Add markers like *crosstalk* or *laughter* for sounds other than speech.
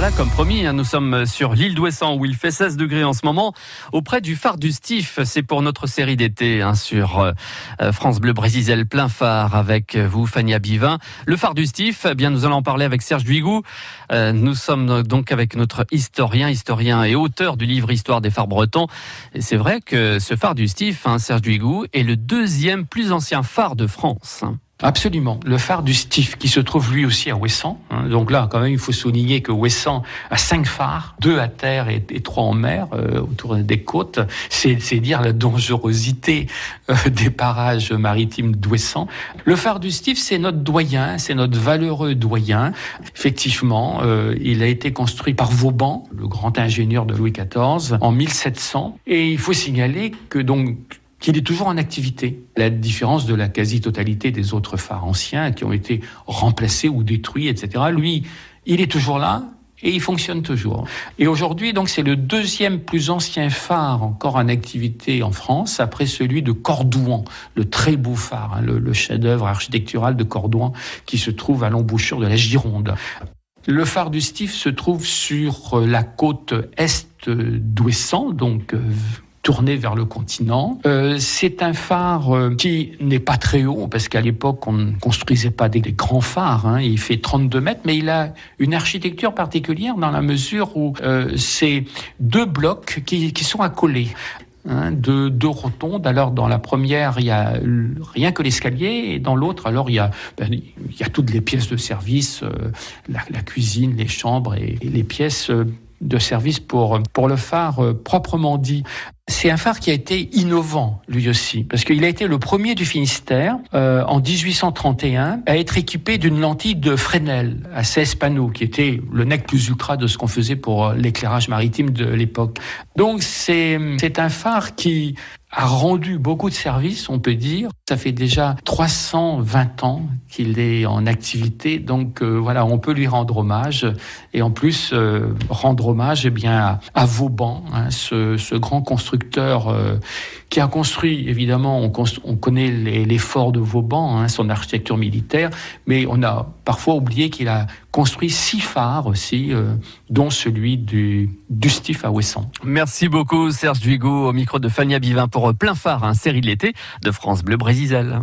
voilà, comme promis, hein, nous sommes sur l'île d'Ouessant où il fait 16 degrés en ce moment, auprès du phare du Stif. C'est pour notre série d'été hein, sur euh, France Bleu Brésil plein phare avec vous, Fania Bivin. Le phare du Stif, eh bien nous allons en parler avec Serge Duigou. Euh, nous sommes donc avec notre historien, historien et auteur du livre Histoire des phares bretons. Et c'est vrai que ce phare du Stif, hein, Serge Duigou, est le deuxième plus ancien phare de France. Absolument. Le phare du Stif, qui se trouve lui aussi à Ouessant. Hein. Donc là, quand même, il faut souligner que Ouessant a cinq phares, deux à terre et, trois en mer, euh, autour des côtes. C'est dire la dangerosité euh, *laughs* des parages maritimes d'Ouessant. Le phare du Stif, c'est notre doyen, c'est notre valeureux doyen. Effectivement, euh, il a été construit par Vauban, le grand ingénieur de Louis XIV, en 1700. Et il faut signaler que donc qu'il est toujours en activité. La différence de la quasi-totalité des autres phares anciens qui ont été remplacés ou détruits, etc. Lui, il est toujours là et il fonctionne toujours. Et aujourd'hui, donc, c'est le deuxième plus ancien phare encore en activité en France, après celui de Cordouan, le très beau phare, hein, le, chef-d'œuvre architectural de Cordouan, qui se trouve à l'embouchure de la Gironde. Le phare du Stif se trouve sur la côte est d'Ouessant, donc euh, tourné vers le continent. Euh, c'est un phare euh, qui n'est pas très haut, parce qu'à l'époque, on ne construisait pas des, grands phares. Hein. Il fait 32 mètres, mais il a une architecture particulière dans la mesure où euh, c'est deux blocs qui, sont accolés. Hein, de deux rotondes. Alors dans la première, il y a rien que l'escalier, et dans l'autre, alors il y a, ben, toutes les pièces de service, la, cuisine, les chambres et les pièces de service pour, pour le phare euh, proprement dit. C'est un phare qui a été innovant, lui aussi, parce qu'il a été le premier du Finistère, euh, en 1831, à être équipé d'une lentille de Fresnel à 16 panneaux, qui était le nec plus ultra de ce qu'on faisait pour euh, l'éclairage maritime de l'époque. Donc c'est un phare qui a rendu beaucoup de services, on peut dire. Ça fait déjà 320 ans qu'il est en activité, donc euh, voilà, on peut lui rendre hommage. Et en plus euh, rendre hommage eh bien à, Vauban, hein, ce, grand constructeur euh, qui a construit évidemment, on, on connaît forts de Vauban, hein, son architecture militaire, mais on a parfois oublié qu'il a construit six phares aussi, dont celui du, du Stif à. Merci beaucoup Serge Duigo au micro de Fania Bivin pour Plein Phare, un série de l'été de France Bleu Brésil.